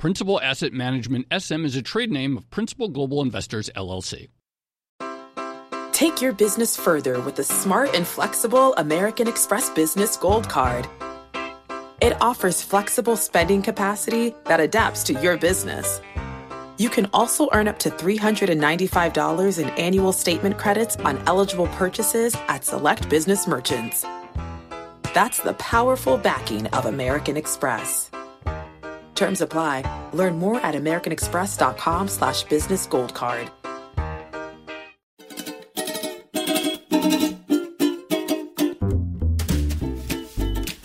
Principal Asset Management SM is a trade name of Principal Global Investors LLC. Take your business further with the smart and flexible American Express Business Gold Card. It offers flexible spending capacity that adapts to your business. You can also earn up to $395 in annual statement credits on eligible purchases at select business merchants. That's the powerful backing of American Express. Terms apply. Learn more at americanexpress.com slash business gold card.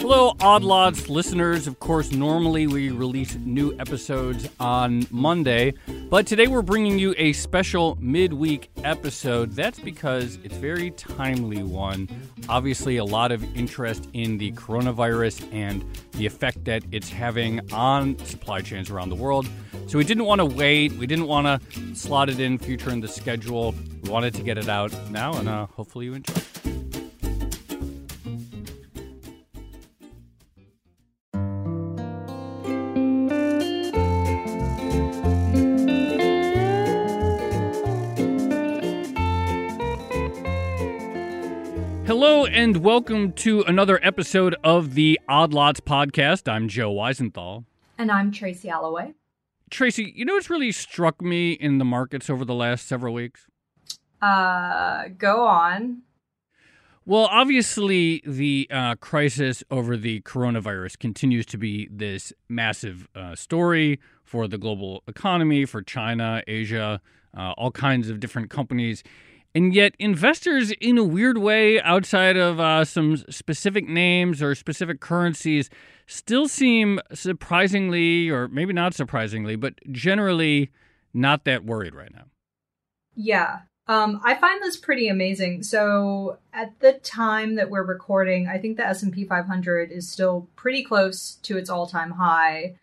Hello, Odd Lots listeners. Of course, normally we release new episodes on Monday, but today we're bringing you a special midweek episode. That's because it's very timely one. Obviously, a lot of interest in the coronavirus and the effect that it's having on supply chains around the world. So we didn't want to wait. We didn't want to slot it in future in the schedule. We wanted to get it out now, and uh, hopefully you enjoy. And welcome to another episode of the Odd Lots podcast. I'm Joe Weisenthal. And I'm Tracy Alloway. Tracy, you know what's really struck me in the markets over the last several weeks? Uh, go on. Well, obviously, the uh, crisis over the coronavirus continues to be this massive uh, story for the global economy, for China, Asia, uh, all kinds of different companies. And yet, investors, in a weird way, outside of uh, some specific names or specific currencies, still seem surprisingly, or maybe not surprisingly, but generally not that worried right now. Yeah. Um, I find this pretty amazing. So at the time that we're recording, I think the S&P 500 is still pretty close to its all-time high.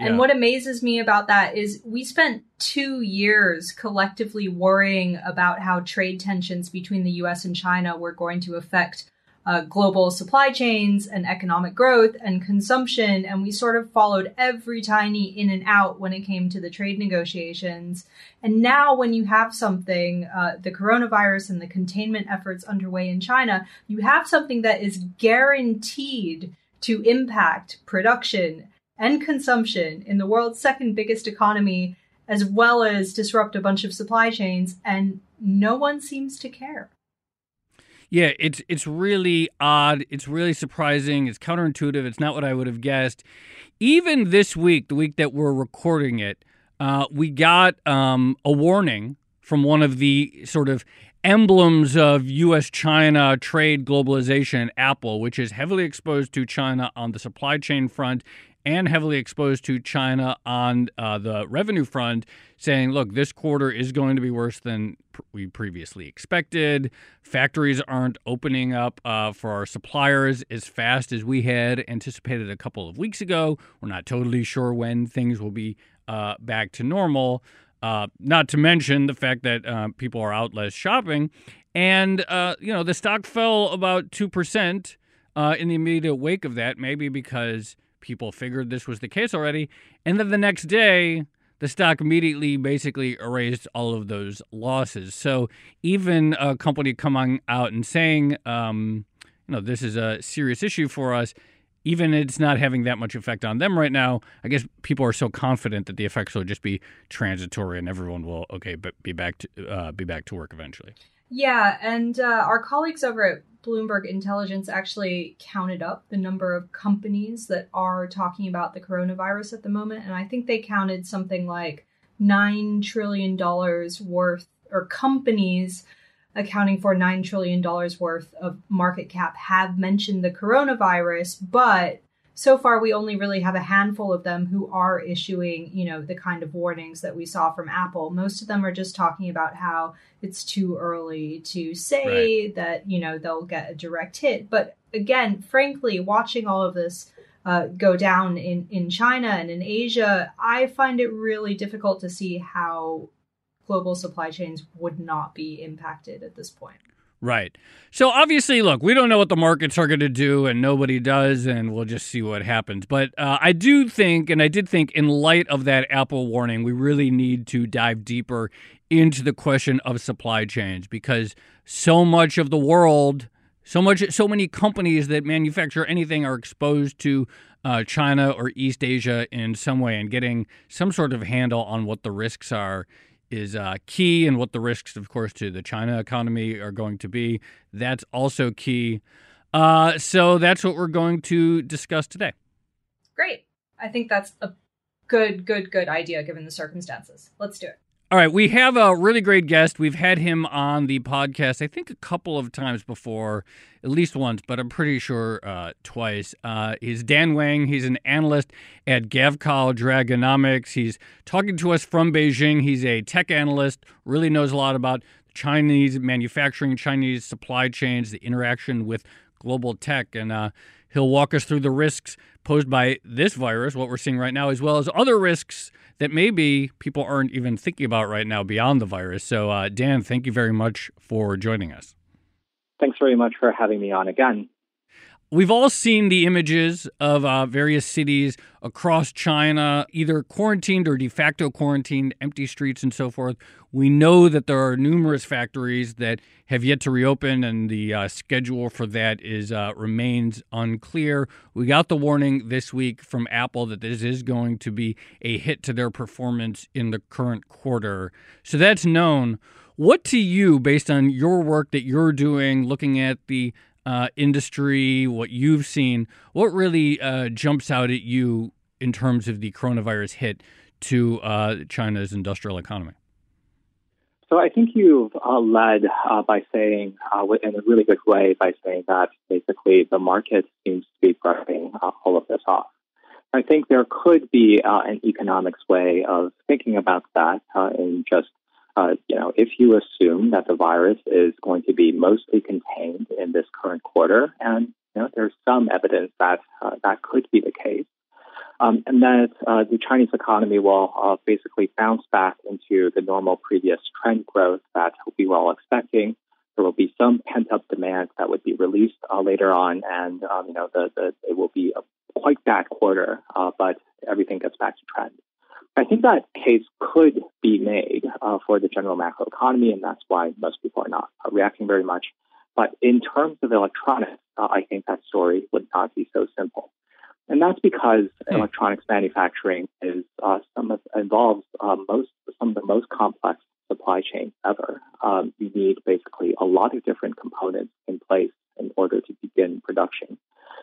And what amazes me about that is we spent two years collectively worrying about how trade tensions between the US and China were going to affect uh, global supply chains and economic growth and consumption. And we sort of followed every tiny in and out when it came to the trade negotiations. And now, when you have something, uh, the coronavirus and the containment efforts underway in China, you have something that is guaranteed to impact production and consumption in the world's second biggest economy, as well as disrupt a bunch of supply chains, and no one seems to care. Yeah, it's it's really odd. It's really surprising. It's counterintuitive. It's not what I would have guessed. Even this week, the week that we're recording it, uh, we got um, a warning from one of the sort of emblems of U.S. China trade globalization, Apple, which is heavily exposed to China on the supply chain front and heavily exposed to China on uh, the revenue front, saying, look, this quarter is going to be worse than pr- we previously expected. Factories aren't opening up uh, for our suppliers as fast as we had anticipated a couple of weeks ago. We're not totally sure when things will be uh, back to normal. Uh, not to mention the fact that uh, people are out less shopping. And, uh, you know, the stock fell about 2% uh, in the immediate wake of that, maybe because people figured this was the case already. And then the next day, the stock immediately basically erased all of those losses. So even a company coming out and saying, um, you know, this is a serious issue for us, even it's not having that much effect on them right now. I guess people are so confident that the effects will just be transitory and everyone will okay, but be back to uh, be back to work eventually. Yeah, and uh, our colleagues over at Bloomberg Intelligence actually counted up the number of companies that are talking about the coronavirus at the moment, and I think they counted something like nine trillion dollars worth, or companies accounting for nine trillion dollars worth of market cap have mentioned the coronavirus, but so far we only really have a handful of them who are issuing, you know, the kind of warnings that we saw from Apple. Most of them are just talking about how it's too early to say right. that, you know, they'll get a direct hit. But again, frankly, watching all of this uh, go down in, in China and in Asia, I find it really difficult to see how global supply chains would not be impacted at this point. Right. So obviously, look, we don't know what the markets are going to do, and nobody does, and we'll just see what happens. But uh, I do think, and I did think, in light of that Apple warning, we really need to dive deeper into the question of supply chains because so much of the world, so much, so many companies that manufacture anything are exposed to uh, China or East Asia in some way, and getting some sort of handle on what the risks are is uh, key and what the risks, of course, to the China economy are going to be. That's also key. Uh, so that's what we're going to discuss today. Great. I think that's a good, good, good idea given the circumstances. Let's do it. All right, we have a really great guest. We've had him on the podcast, I think, a couple of times before, at least once, but I'm pretty sure uh, twice. Uh, he's Dan Wang. He's an analyst at Gavekal Dragonomics. He's talking to us from Beijing. He's a tech analyst, really knows a lot about Chinese manufacturing, Chinese supply chains, the interaction with global tech, and uh, he'll walk us through the risks posed by this virus, what we're seeing right now, as well as other risks that maybe people aren't even thinking about right now beyond the virus. So, uh, Dan, thank you very much for joining us. Thanks very much for having me on again. We've all seen the images of uh, various cities across China, either quarantined or de facto quarantined, empty streets and so forth. We know that there are numerous factories that have yet to reopen, and the uh, schedule for that is uh, remains unclear. We got the warning this week from Apple that this is going to be a hit to their performance in the current quarter. So that's known. What to you, based on your work that you're doing, looking at the uh, industry, what you've seen, what really uh, jumps out at you in terms of the coronavirus hit to uh, China's industrial economy? So I think you've uh, led uh, by saying, uh, in a really good way, by saying that basically the market seems to be brushing all of this off. I think there could be an economics way of thinking about that in just uh, you know, if you assume that the virus is going to be mostly contained in this current quarter, and you know, there's some evidence that uh, that could be the case, um, and that uh, the Chinese economy will uh, basically bounce back into the normal previous trend growth that we were all expecting. There will be some pent up demand that would be released uh, later on, and um, you know, the, the, it will be a quite bad quarter, uh, but everything gets back to trend. I think that case could be made uh, for the general macroeconomy, and that's why most people are not uh, reacting very much. But in terms of electronics, uh, I think that story would not be so simple. And that's because hmm. electronics manufacturing is uh, some of, involves uh, most some of the most complex supply chains ever. Um, you need basically a lot of different components in place in order to begin production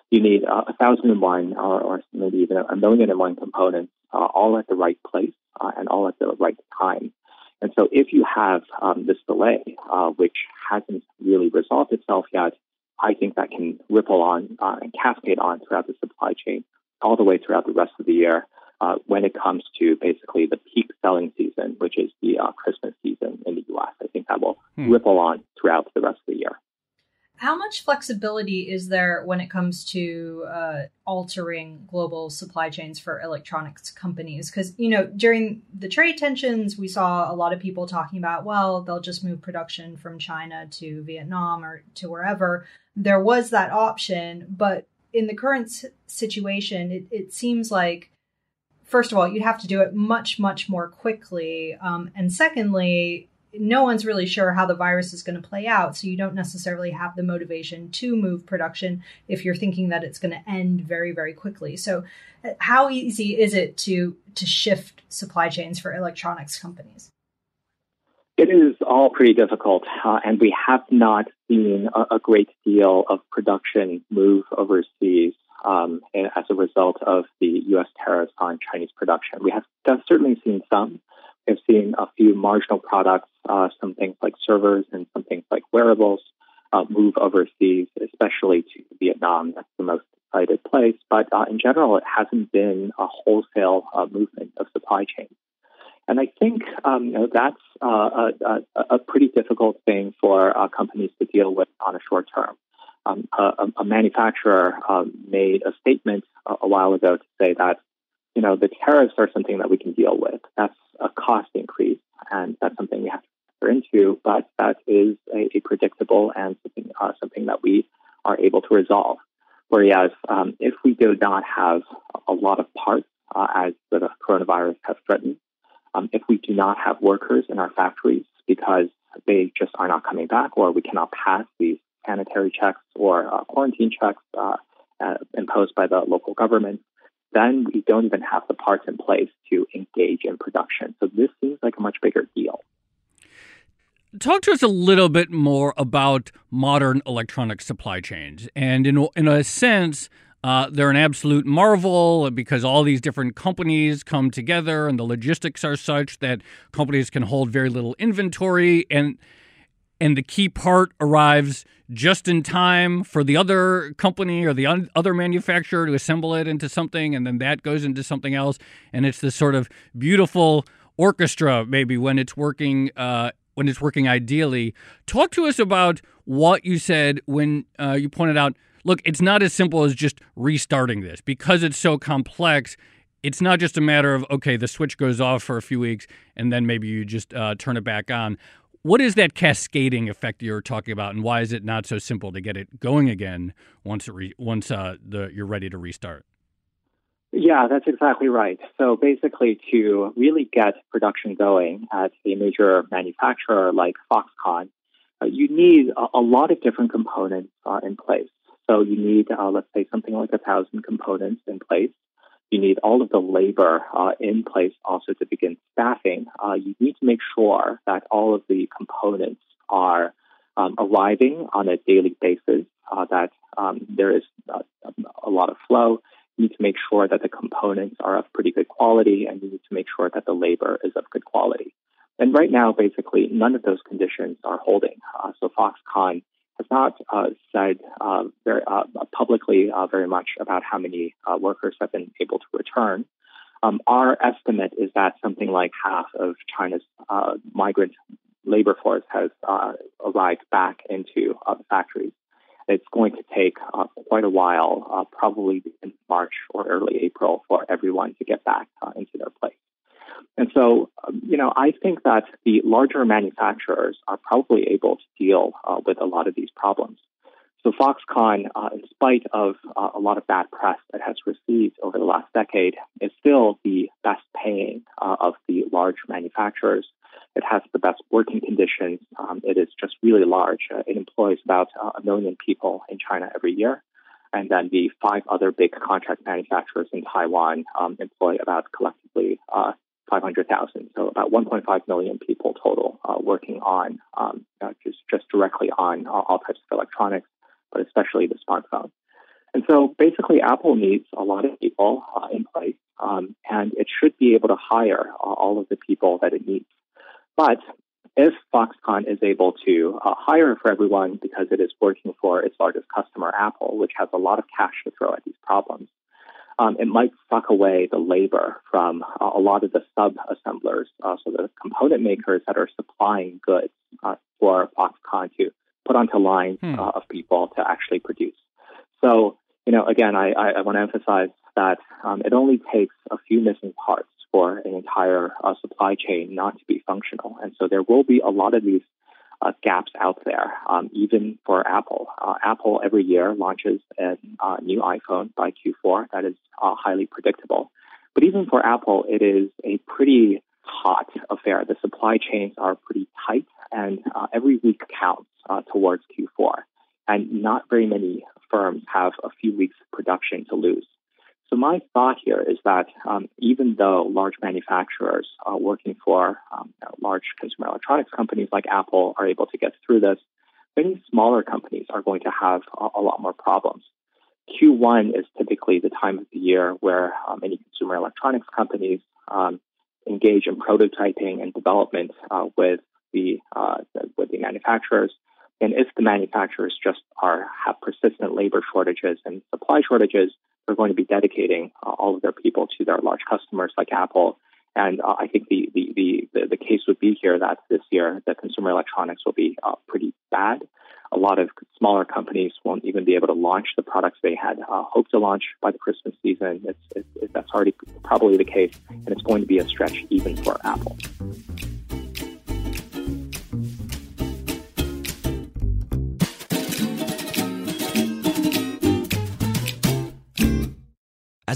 you need uh, a thousand and one or, or, maybe even a million and one components uh, all at the right place uh, and all at the right time. And so if you have um, this delay, uh, which hasn't really resolved itself yet, I think that can ripple on uh, and cascade on throughout the supply chain all the way throughout the rest of the year uh, when it comes to basically the peak selling season, which is the Christmas season in the U.S. I think that will hmm. ripple on throughout the rest of the year. How much flexibility is there when it comes to uh, altering global supply chains for electronics companies? Because, you know, during the trade tensions, we saw a lot of people talking about, well, they'll just move production from China to Vietnam or to wherever. There was that option. But in the current situation, it, it seems like, first of all, you'd have to do it much, much more quickly. Um, and secondly, no one's really sure how the virus is going to play out. So you don't necessarily have the motivation to move production if you're thinking that it's going to end very, very quickly. So uh, how easy is it to to shift supply chains for electronics companies? It is all pretty difficult, uh, and we have not seen a, a, great deal of production move overseas um, as a result of the U.S. tariffs on Chinese production. We have certainly seen some, I've seen a few marginal products, uh, some things like servers and some things like wearables, uh, move overseas, especially to Vietnam. That's the most cited place, but uh, in general, it hasn't been a wholesale uh, movement of supply chains. And I think um, you know, that's uh, a, a, pretty difficult thing for uh, companies to deal with on a short term. Um, a, a, manufacturer made a statement a, a, while ago to say that you know the tariffs are something that we can deal with. That's a cost increase, and that's something we have to factor into. But that is a, predictable and something uh, something that we are able to resolve. Whereas um, if we do not have a lot of parts, uh, as the coronavirus has threatened, um, if we do not have workers in our factories because they just are not coming back, or we cannot pass these sanitary checks or uh, quarantine checks uh, uh, imposed by the local government, then we don't even have the parts in place to engage in production. So this seems like a much bigger deal. Talk to us a little bit more about modern electronic supply chains. And in, in a sense, uh, they're an absolute marvel because all these different companies come together and the logistics are such that companies can hold very little inventory and and the key part arrives just in time for the other company or the un- other manufacturer to assemble it into something and then that goes into something else and it's this sort of beautiful orchestra maybe when it's working uh, when it's working ideally talk to us about what you said when uh, you pointed out look, it's not as simple as just restarting this because it's so complex. It's not just a matter of, okay, the switch goes off for a few weeks and then maybe you just uh, turn it back on. What is that cascading effect you're talking about, and why is it not so simple to get it going again once it re- once uh, the, you're ready to restart? Yeah, that's exactly right. So basically, to really get production going at a major manufacturer like Foxconn, uh, you need a, a, lot of different components uh, in place. So you need, uh, let's say, something like a thousand components in place. You need all of the labor uh, in place also to begin staffing. Uh, you need to make sure that all of the components are um, arriving on a daily basis, uh, that um, there is uh, a lot of flow. You need to make sure that the components are of pretty good quality, and you need to make sure that the labor is of good quality. And right now, basically, none of those conditions are holding. Uh, so Foxconn has not uh, said uh, very uh, publicly very much about how many uh, workers have been able to return. Um, our estimate is that something like half of China's uh, migrant labor force has arrived back into the factories. It's going to take quite a while, probably in March or early April, for everyone to get back. And so, um, you know, I think that the larger manufacturers are probably able to deal uh, with a lot of these problems. So Foxconn, uh, in spite of uh, a lot of bad press that has received over the last decade, is still the best paying uh, of the large manufacturers. It has the best working conditions. Um, it is just really large. Uh, it employs about uh, a million people in China every year. And then the five other big contract manufacturers in Taiwan um, employ about collectively 500,000, so about 1.5 million people total uh, working on um, uh, just just directly on all, all types of electronics, but especially the smartphone. And so basically, Apple needs a lot of people uh, in place, um, and it should be able to hire uh, all of the people that it needs. But if Foxconn is able to uh, hire for everyone because it is working for its largest customer, Apple, which has a lot of cash to throw at these problems, um, it might suck away the labor from uh, a lot of the sub assemblers, uh, so the component makers that are supplying goods uh, for Foxconn to put onto lines hmm. Uh, of people to actually produce. So, you know, again, I, I, I want to emphasize that um, it only takes a few missing parts for an entire uh, supply chain not to be functional. And so there will be a lot of these uh, gaps out there, um, even for Apple. Uh, Apple every year launches a uh, new iPhone by Q4 that is uh, highly predictable. But even for Apple, it is a pretty hot affair. The supply chains are pretty tight, and uh, every week counts uh, towards Q4. And not very many firms have a few weeks production to lose. So my thought here is that um, even though large manufacturers are working for um, large consumer electronics companies like Apple are able to get through this, many smaller companies are going to have a, a lot more problems. Q1 is typically the time of the year where uh, many consumer electronics companies um, engage in prototyping and development uh, with the uh, with the manufacturers. And if the manufacturers just are have persistent labor shortages and supply shortages, they're going to be dedicating uh, all of their people to their large customers like Apple. And uh, I think the, the, the, the, case would be here that this year the consumer electronics will be uh, pretty bad. A lot of smaller companies won't even be able to launch the products they had uh, hoped to launch by the Christmas season. It's, it's, that's already probably the case, and it's going to be a stretch even for Apple.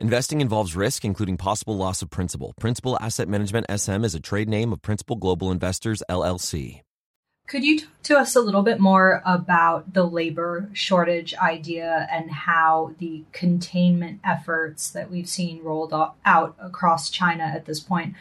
Investing involves risk, including possible loss of principal. Principal Asset Management SM is a trade name of Principal Global Investors, LLC. Could you talk to us a little bit more about the labor shortage idea and how the containment efforts that we've seen rolled out across China at this point,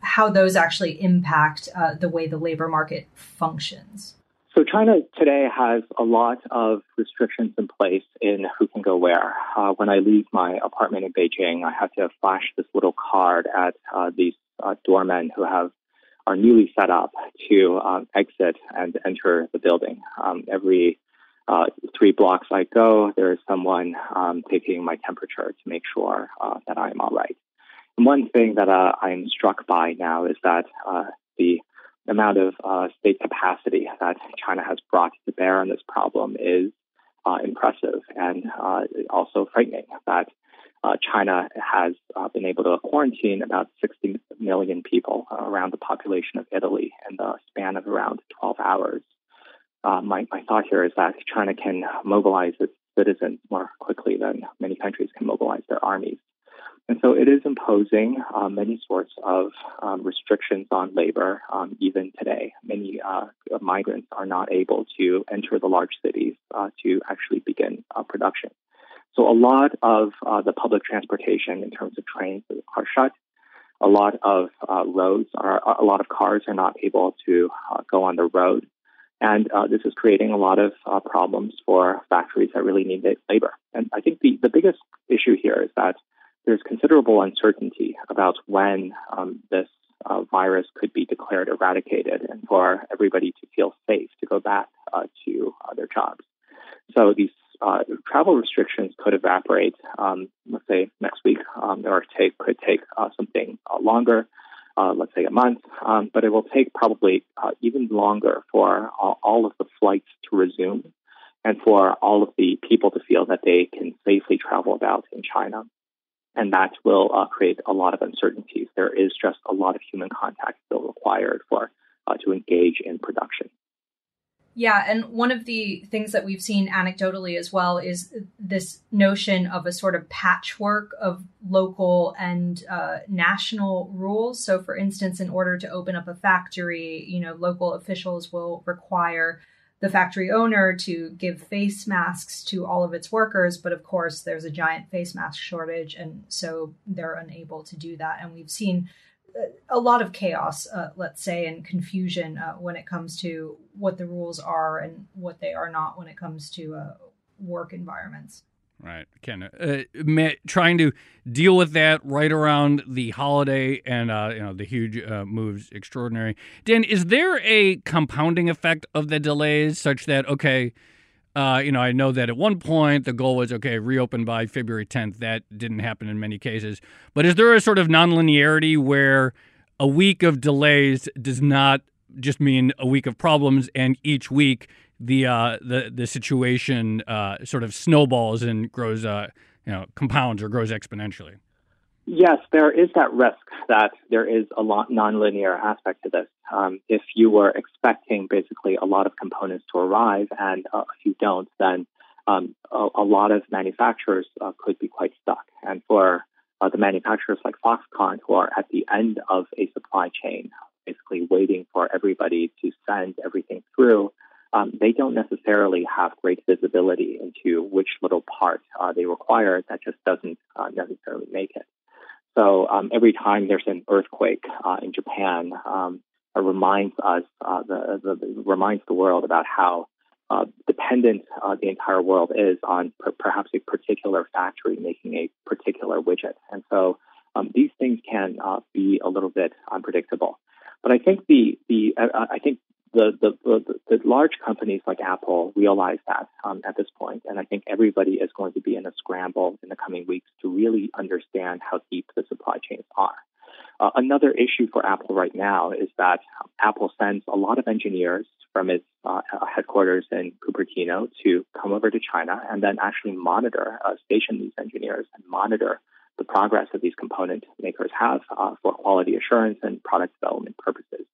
how those actually impact uh, the way the labor market functions? So China today has a lot of restrictions in place in who can go where. Uh, when I leave my apartment in Beijing, I have to flash this little card at uh, these uh, doormen who have are newly set up to um, exit and enter the building. Um, every uh, three blocks I go, there is someone um, taking my temperature to make sure uh, that I'm all right. And one thing that uh, I'm struck by now is that the amount of uh, state capacity that China has brought to bear on this problem is uh, impressive and uh, also frightening. That uh, China has uh, been able to quarantine about 60 million people around the population of Italy in the span of around 12 hours. Uh, my, my thought here is that China can mobilize its citizens more quickly than many countries can mobilize their armies. And so it is imposing uh, many sorts of um, restrictions on labor um, even today. Many uh, migrants are not able to enter the large cities uh, to actually begin uh, production. So a lot of uh, the public transportation in terms of trains are shut. A lot of uh, roads are, a lot of cars are not able to go on the road. And this is creating a lot of problems for factories that really need labor. And I think the, the biggest issue here is that there's considerable uncertainty about when um, this uh, virus could be declared eradicated and for everybody to feel safe to go back uh, to uh, their jobs. So these uh, travel restrictions could evaporate, um, let's say next week, um, or take, could take uh, something uh, longer, let's say a month, um, but it will take probably even longer for all of the flights to resume and for all of the people to feel that they can safely travel about in China and that will uh, create a lot of uncertainties. There is just a lot of human contact still required for uh, to engage in production. Yeah, and one of the things that we've seen anecdotally as well is this notion of a sort of patchwork of local and uh, national rules. So, for instance, in order to open up a factory, you know, local officials will require the factory owner to give face masks to all of its workers. But of course, there's a giant face mask shortage, and so they're unable to do that. And we've seen uh, a lot of chaos, uh, let's say, and confusion uh, when it comes to what the rules are and what they are not when it comes to uh, work environments. Right. Ken, uh, trying to deal with that right around the holiday and uh, you know the huge uh, moves extraordinary. Dan, is there a compounding effect of the delays such that okay, uh, you know I know that at one point the goal was okay reopen by February 10th. That didn't happen in many cases. But is there a sort of nonlinearity where a week of delays does not just mean a week of problems, and each week the uh, the the situation uh, sort of snowballs and grows, uh, you know, compounds or grows exponentially. Yes, there is that risk that there is a lot nonlinear aspect to this. Um, if you were expecting basically a lot of components to arrive, and uh, if you don't, then um, a, a, lot of manufacturers uh, could be quite stuck. And for uh, the manufacturers like Foxconn, who are at the end of a supply chain, basically waiting for everybody to send everything through um, they don't necessarily have great visibility into which little part uh, they require that just doesn't uh, necessarily make it. So um, every time there's an earthquake uh, in Japan, um, it reminds us, uh, the, the, reminds the world about how uh, dependent uh, the entire world is on per- perhaps a particular factory making a particular widget. And so um, these things can be a little bit unpredictable. But I think the the I think the, the, the, the, large companies like Apple realize that um, at this point, and I think everybody is going to be in a scramble in the coming weeks to really understand how deep the supply chains are. Uh, another issue for Apple right now is that Apple sends a lot of engineers from its uh, headquarters in Cupertino to come over to China and then actually monitor, uh, station these engineers and monitor the progress that these component makers have uh, for quality assurance and product development purposes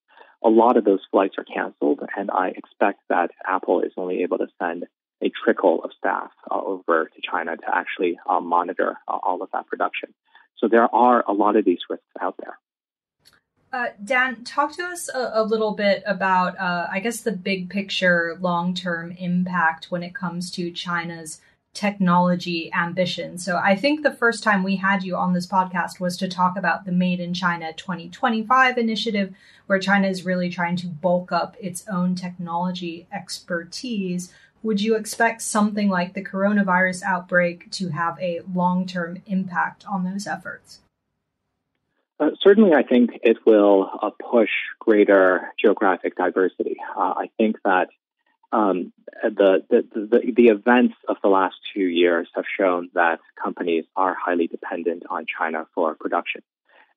a lot of those flights are canceled, and I expect that Apple is only able to send a trickle of staff uh, over to China to actually uh, monitor uh, all of that production. So there are a lot of these risks out there. Uh, Dan, talk to us a, a little bit about, uh, I guess, the big picture long term impact when it comes to China's technology ambition. So I think the first time we had you on this podcast was to talk about the Made in China 2025 initiative, where China is really trying to bulk up its own technology expertise. Would you expect something like the coronavirus outbreak to have a long term impact on those efforts? Uh, certainly, I think it will uh, push greater geographic diversity. Uh, I think that um, the, the, the, the events of the last two years have shown that companies are highly dependent on China for production.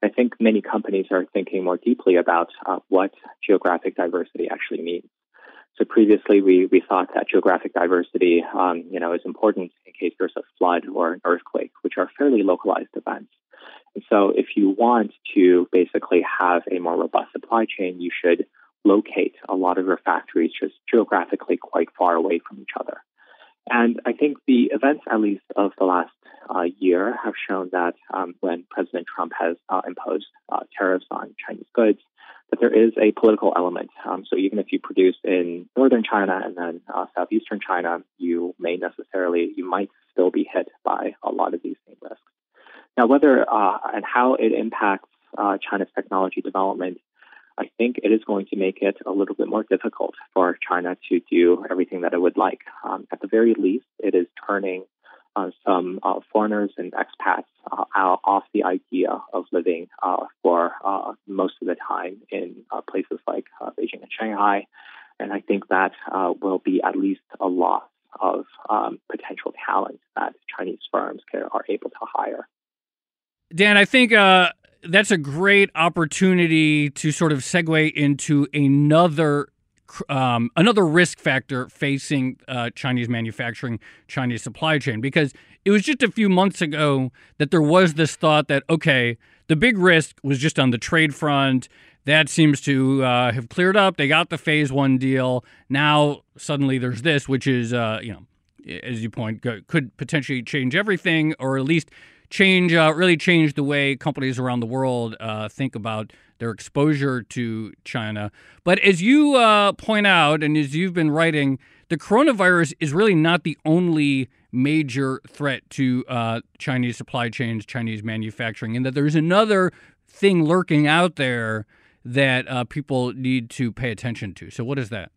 I think many companies are thinking more deeply about uh, what geographic diversity actually means. So previously, we, we thought that geographic diversity, um, you know, is important in case there's a flood or an earthquake, which are fairly localized events. And so, if you want to basically have a more robust supply chain, you should locate a lot of your factories just geographically quite far away from each other. And I think the events, at least of the last uh, year, have shown that um, when President Trump has uh, imposed uh, tariffs on Chinese goods, that there is a political element. Um, so even if you produce in northern China and then uh, southeastern China, you may necessarily, you might still be hit by a lot of these same risks. Now, whether uh, and how it impacts uh, China's technology development I think it is going to make it a little bit more difficult for China to do everything that it would like. Um, at the very least, it is turning uh, some uh, foreigners and expats uh, off the idea of living uh, for uh, most of the time in uh, places like Beijing and Shanghai. And I think that will be at least a loss of um, potential talent that Chinese firms are able to hire. Dan, I think that's a great opportunity to sort of segue into another um, another risk factor facing uh, Chinese manufacturing, Chinese supply chain, because it was just a few months ago that there was this thought that okay, the big risk was just on the trade front. That seems to uh, have cleared up. They got the phase one deal. Now suddenly there's this, which is uh, you know, as you point, could potentially change everything, or at least change uh, really change the way companies around the world uh, think about their exposure to China. But as you uh, point out, and as you've been writing, the coronavirus is really not the only major threat to uh, Chinese supply chains, Chinese manufacturing, and that there's another thing lurking out there that uh, people need to pay attention to. So, what is that?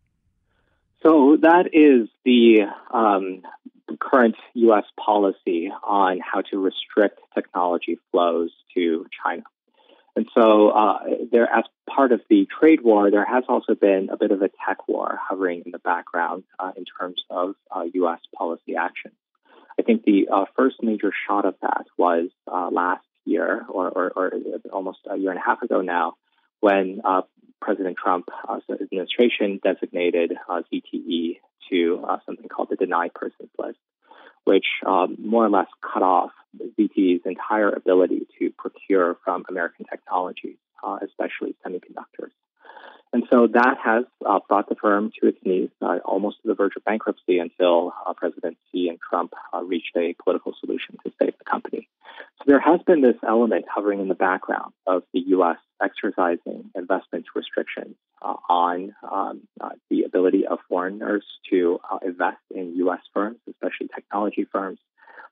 So that is the um, current U.S. policy on how to restrict technology flows to China. And so, uh, there, as part of the trade war, there has also been a bit of a tech war hovering in the background uh, in terms of uh, U.S. policy action. I think the uh, first major shot of that was uh, last year, or, or, or, almost a year and a half ago now, when uh, President Trump administration designated ZTE to something called the denied persons list which um, more or less cut off ZTE's entire ability to procure from American technologies, uh, especially semiconductors. And so that has uh, brought the firm to its knees, uh, almost to the verge of bankruptcy until uh, President Xi and Trump uh, reached a political solution to save the company. So there has been this element hovering in the background of the U.S. exercising investment restrictions uh, on um, uh, the ability of foreigners to invest in U.S. firms, especially technology firms.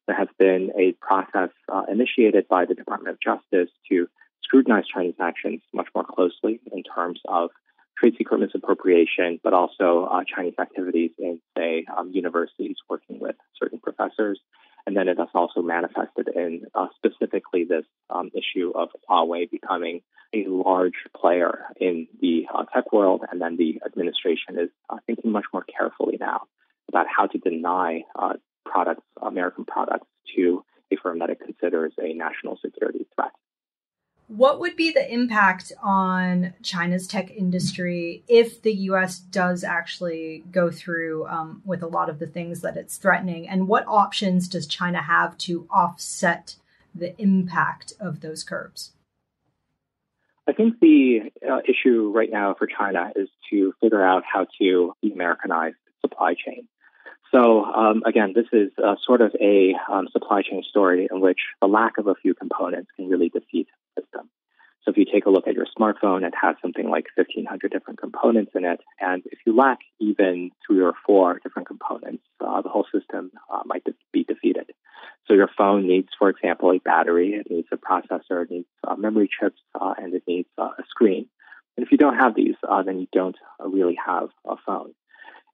There has been a process initiated by the Department of Justice to scrutinize Chinese actions much more closely in terms of trade secret misappropriation, but also uh, Chinese activities in, say, um, universities working with certain professors. And then it has also manifested in uh, specifically this um, issue of Huawei becoming a large player in the uh, tech world. And then the administration is uh, thinking much more carefully now about how to deny uh, products, American products, to a firm that it considers a national security threat. What would be the impact on China's tech industry if the US does actually go through um, with a lot of the things that it's threatening? And what options does China have to offset the impact of those curbs? I think the uh, issue right now for China is to figure out how to de-Americanize supply chain. So um, again, this is uh, sort of a um, supply chain story in which the lack of a few components can really defeat system. So if you take a look at your smartphone, it has something like 1,500 different components in it. And if you lack even three or four different components, uh, the whole system uh, might de- be defeated. So your phone needs, for example, a battery, it needs a processor, it needs uh, memory chips, uh, and it needs uh, a screen. And if you don't have these, uh, then you don't really have a phone.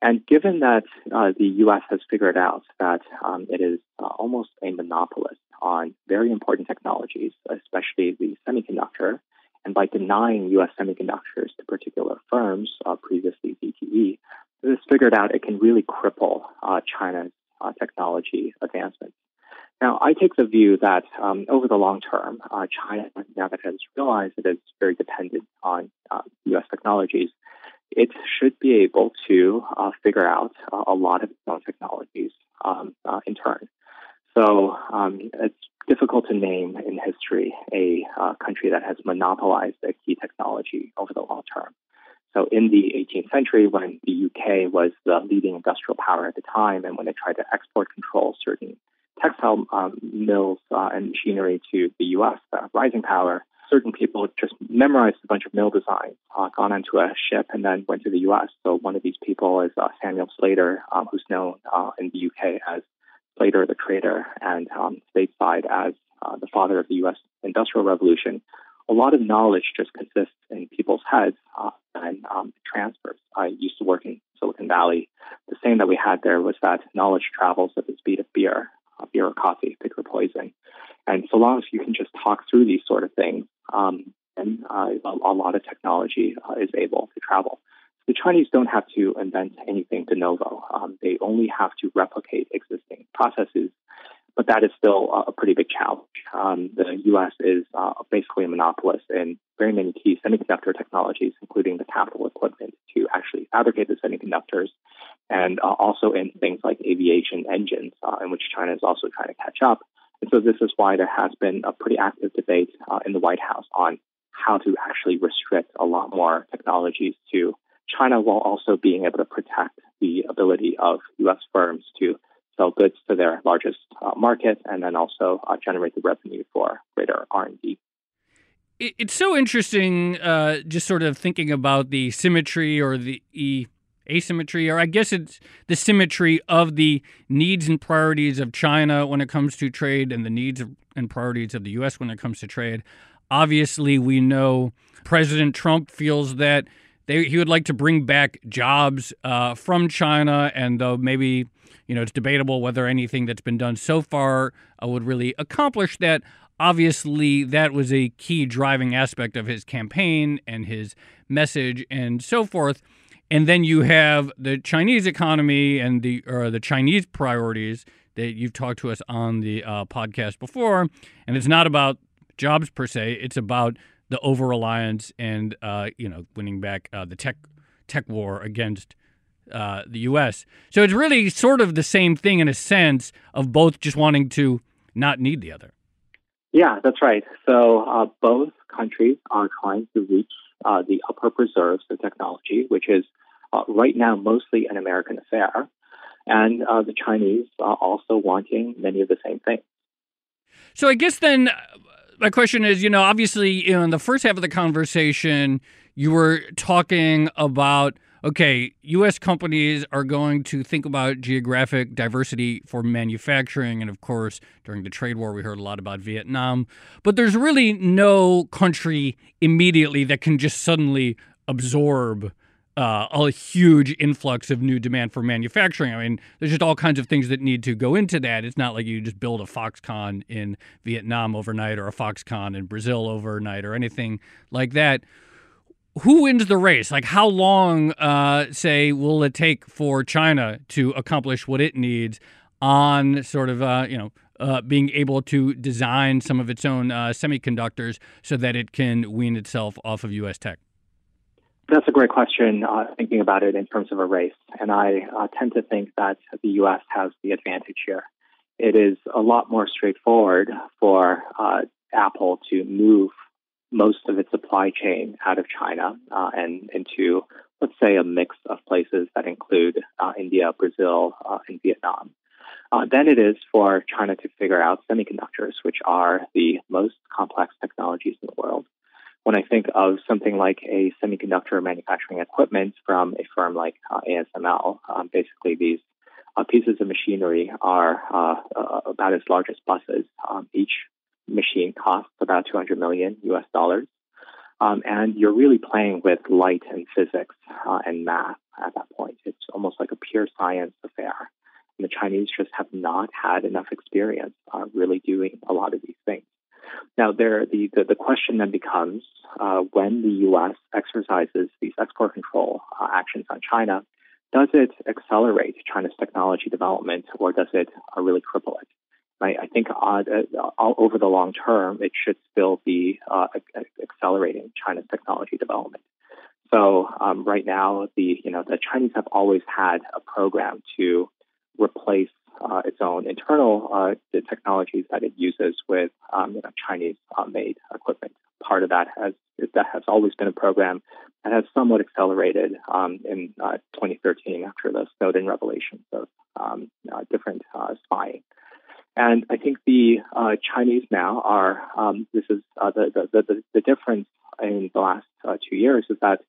And given that the U.S. has figured out that um, it is almost a monopolist on very important technologies, especially the semiconductor. And by denying U.S. semiconductors to particular firms, uh, previously ZTE, it has figured out it can really cripple uh, China's uh, technology advancements. Now, I take the view that um, over the long term, uh, China, now that it has realized it is very dependent on U.S. Uh, technologies, it should be able to uh, figure out a lot of its own technologies um, in turn. So um, it's difficult to name in history a uh, country that has monopolized a key technology over the long term. So in the 18th century, when the UK was the leading industrial power at the time, and when they tried to export control certain textile um, mills uh, and machinery to the US, the rising power, certain people just memorized a bunch of mill designs, uh, gone onto a ship, and then went to the US. So one of these people is uh, Samuel Slater, um, who's known uh, in the UK as Slater the Traitor and um, stateside as uh, the father of the U.S. Industrial Revolution, a lot of knowledge just consists in people's heads uh, and um, transfers. I used to work in Silicon Valley. The saying that we had there was that knowledge travels at the speed of beer, uh, beer or coffee, pick your poison. And so long as you can just talk through these sort of things, um, uh, a, a, lot of technology uh, is able to travel. The Chinese don't have to invent anything de novo. Um, they only have to replicate existing processes, but that is still a pretty big challenge. Um, the U.S. is uh, basically a monopolist in very many key semiconductor technologies, including the capital equipment to actually fabricate the semiconductors, and uh, also in things like aviation engines, uh, in which China is also trying to catch up. And so this is why there has been a pretty active debate uh, in the White House on how to actually restrict a lot more technologies to China while also being able to protect the ability of U.S. firms to sell goods to their largest uh, market and then also uh, generate the revenue for greater R&D. It's so interesting, uh, just sort of thinking about the symmetry or the asymmetry, or I guess it's the symmetry of the needs and priorities of China when it comes to trade and the needs and priorities of the U.S. when it comes to trade. Obviously, we know President Trump feels that they, he would like to bring back jobs uh, from China, and though maybe you know it's debatable whether anything that's been done so far uh, would really accomplish that. Obviously, that was a key driving aspect of his campaign and his message and so forth. And then you have the Chinese economy and the or the Chinese priorities that you've talked to us on the uh, podcast before, and it's not about jobs per se; it's about the over reliance and uh, you know winning back uh, the tech tech war against uh, the U.S. So it's really sort of the same thing in a sense of both just wanting to not need the other. Yeah, that's right. So uh, both countries are trying to reach uh, the upper reserves of technology, which is uh, right now mostly an American affair, and the Chinese are also wanting many of the same things. So I guess then uh, my question is, you know, obviously, in the first half of the conversation, you were talking about okay, U.S. companies are going to think about geographic diversity for manufacturing. And of course, during the trade war, we heard a lot about Vietnam. But there's really no country immediately that can just suddenly absorb. Uh, a huge influx of new demand for manufacturing. I mean, there's just all kinds of things that need to go into that. It's not like you just build a Foxconn in Vietnam overnight or a Foxconn in Brazil overnight or anything like that who wins the race? Like, how long, uh, say, will it take for China to accomplish what it needs on sort of, uh, you know, uh, being able to design some of its own uh, semiconductors so that it can wean itself off of U.S. tech? That's a great question, uh, thinking about it in terms of a race. And I uh, tend to think that the U.S. has the advantage here. It is a lot more straightforward for Apple to move most of its supply chain out of China uh, and into, let's say, a mix of places that include uh, India, Brazil, uh, and Vietnam. Uh, than it is for China to figure out semiconductors, which are the most complex technologies in the world. When I think of something like a semiconductor manufacturing equipment from a firm like uh, ASML, um, basically these uh, pieces of machinery are uh, uh, about as large as buses. Um, each machine costs about 200 million US dollars. Um, and you're really playing with light and physics uh, and math at that point. It's almost like a pure science affair. And the Chinese just have not had enough experience uh, really doing a lot of these things. Now, there, the, the, the question then becomes uh, when the U.S. exercises these export control uh, actions on China, does it accelerate China's technology development or does it uh, really cripple it? I, I think uh, uh, over the long term, it should still be uh, accelerating China's technology development. So um, right now, the you know the Chinese have always had a program to replace uh, its own internal uh, the technologies that it uses with um, you know, Chinese-made uh, equipment. Part of that has that has always been a program that has somewhat accelerated um, in 2013 after the Snowden revelations of um, different spying. And I think the uh, Chinese now are, um, this is uh, the, the, the, the, difference in the last uh, two years is that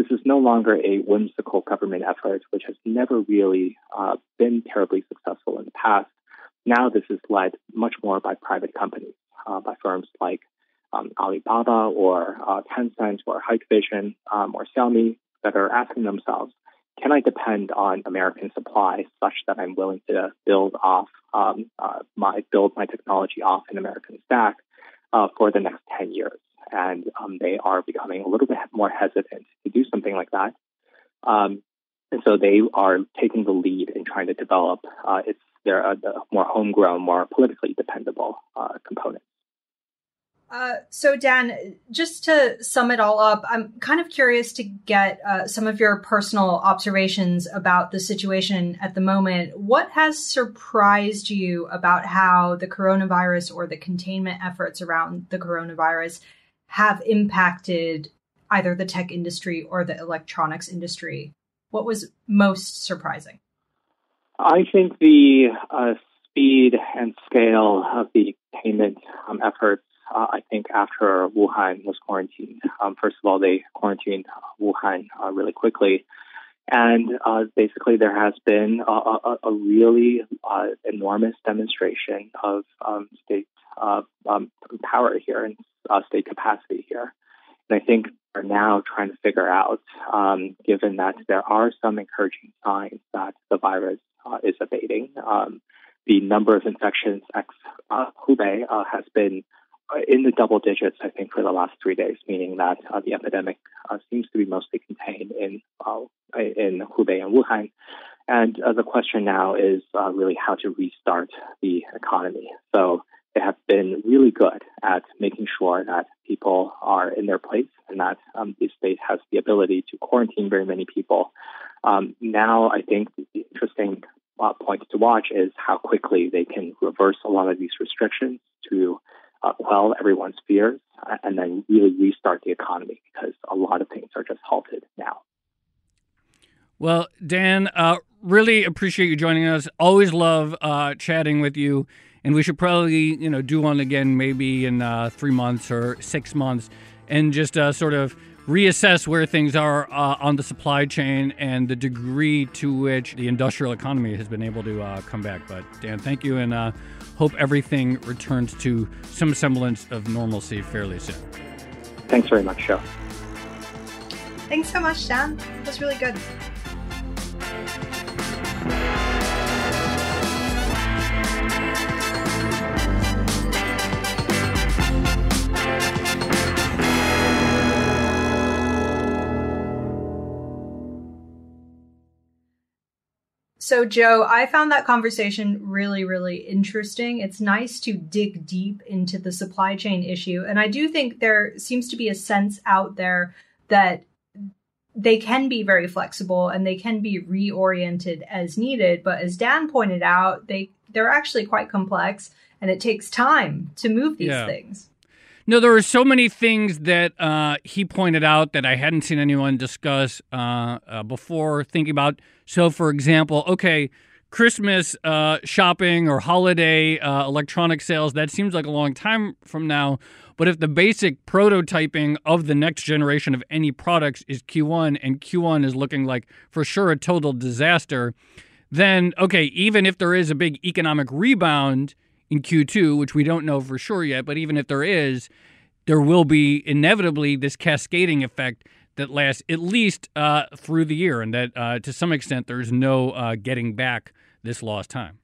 this is no longer a whimsical government effort, which has never really uh, been terribly successful in the past. Now this is led much more by private companies, uh, by firms like um, Alibaba or uh, Tencent or Hikvision um, or Xiaomi that are asking themselves, can I depend on American supply such that I'm willing to build off um, uh, my build my technology off an American stack uh, for the next 10 years? And um, they are becoming a little bit more hesitant to do something like that. Um, and so they are taking the lead in trying to develop uh, its their uh, more homegrown, more politically dependable uh, components. Uh, so, Dan, just to sum it all up, I'm kind of curious to get uh, some of your personal observations about the situation at the moment. What has surprised you about how the coronavirus or the containment efforts around the coronavirus have impacted either the tech industry or the electronics industry? What was most surprising? I think the uh, speed and scale of the containment um, efforts uh, I think after Wuhan was quarantined. Um, first of all, they quarantined Wuhan uh, really quickly. And uh, basically, there has been a, a, a really uh, enormous demonstration of um, state uh, um, power here and uh, state capacity here. And I think we're now trying to figure out, um, given that there are some encouraging signs that the virus is abating, um, the number of infections ex Hubei has been in the double digits, I think, for the last three days, meaning that uh, the epidemic uh, seems to be mostly contained in uh, in Hubei and Wuhan. And uh, the question now is uh, really how to restart the economy. So they have been really good at making sure that people are in their place and that um, the state has the ability to quarantine very many people. Um, now, I think the interesting uh, point to watch is how quickly they can reverse a lot of these restrictions to uh, quell everyone's fears and then really restart the economy because a lot of things are just halted now. Well, Dan, uh, really appreciate you joining us. Always love uh, chatting with you. and we should probably you know do one again maybe in uh, three months or six months, and just uh, sort of reassess where things are uh, on the supply chain and the degree to which the industrial economy has been able to uh, come back. But Dan, thank you, and uh, hope everything returns to some semblance of normalcy fairly soon. Thanks very much, Joe. Thanks so much, Dan. That was really good. So, Joe, I found that conversation really, really interesting. It's nice to dig deep into the supply chain issue. And I do think there seems to be a sense out there that they can be very flexible and they can be reoriented as needed. But as Dan pointed out, they, they're actually quite complex and it takes time to move these yeah. things. No, there were so many things that uh, he pointed out that I hadn't seen anyone discuss uh, uh, before thinking about. So, for example, okay, Christmas uh, shopping or holiday uh, electronic sales, that seems like a long time from now. But if the basic prototyping of the next generation of any products is Q1 and Q1 is looking like for sure a total disaster, then okay, even if there is a big economic rebound in Q2, which we don't know for sure yet, but even if there is, there will be inevitably this cascading effect that lasts at least uh, through the year, and that uh, to some extent there's no uh, getting back this lost time.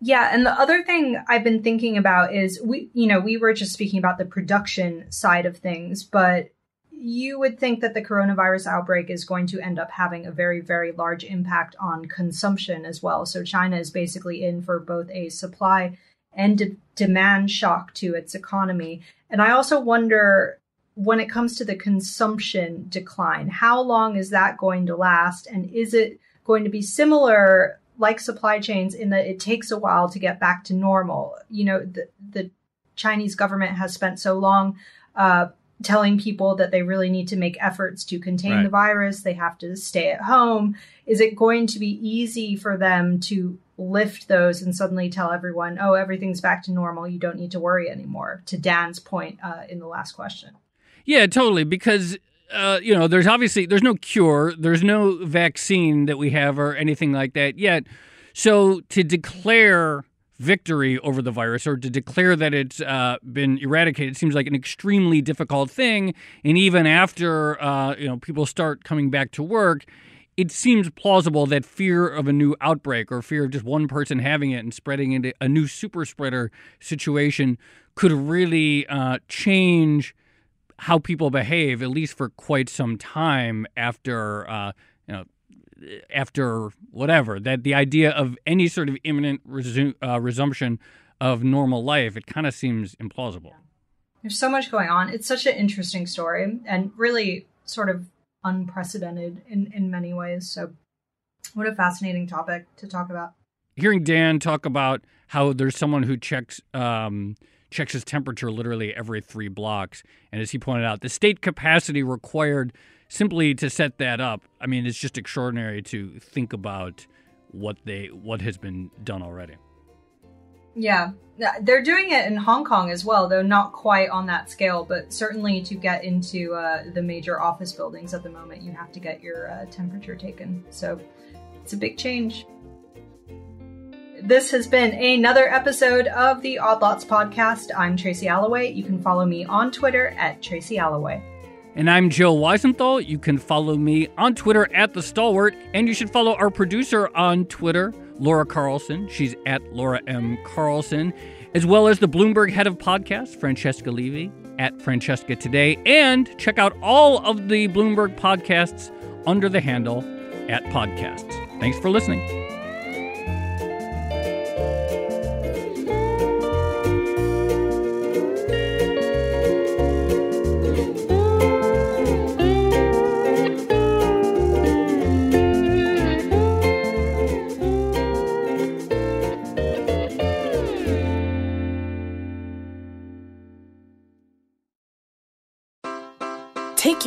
Yeah, and the other thing I've been thinking about is we, you know, we were just speaking about the production side of things, but you would think that the coronavirus outbreak is going to end up having a very, very large impact on consumption as well. So China is basically in for both a supply and de- demand shock to its economy. And I also wonder when it comes to the consumption decline, how long is that going to last? And is it going to be similar like supply chains in that it takes a while to get back to normal? You know, the, the Chinese government has spent so long uh, telling people that they really need to make efforts to contain right. the virus, they have to stay at home. Is it going to be easy for them to lift those and suddenly tell everyone, oh, everything's back to normal. You don't need to worry anymore, to Dan's point uh, in the last question. Yeah, totally. Because, uh, you know, there's obviously, there's no cure, there's no vaccine that we have or anything like that yet. So to declare victory over the virus or to declare that it's uh, been eradicated seems like an extremely difficult thing. And even after, uh, you know, people start coming back to work, it seems plausible that fear of a new outbreak or fear of just one person having it and spreading into a new super spreader situation could really uh, change how people behave, at least for quite some time after, uh, you know, after whatever. That the idea of any sort of imminent resu- uh, resumption of normal life, it kind of seems implausible. There's so much going on. It's such an interesting story and really sort of unprecedented in, in many ways. So, what a fascinating topic to talk about. Hearing Dan talk about how there's someone who checks um, checks his temperature literally every three blocks, and as he pointed out, the state capacity required simply to set that up. I mean, it's just extraordinary to think about what they what has been done already. Yeah, they're doing it in Hong Kong as well, though not quite on that scale. But certainly to get into uh, the major office buildings at the moment, you have to get your uh, temperature taken. So it's a big change. This has been another episode of the Odd Lots podcast. I'm Tracy Alloway. You can follow me on Twitter at Tracy Alloway. And I'm Joe Weisenthal. You can follow me on Twitter at The Stalwart, and you should follow our producer on Twitter Laura Carlson. She's at Laura M. Carlson, as well as the Bloomberg head of podcasts, Francesca Levy, at Francesca Today. And check out all of the Bloomberg podcasts under the handle at podcasts. Thanks for listening.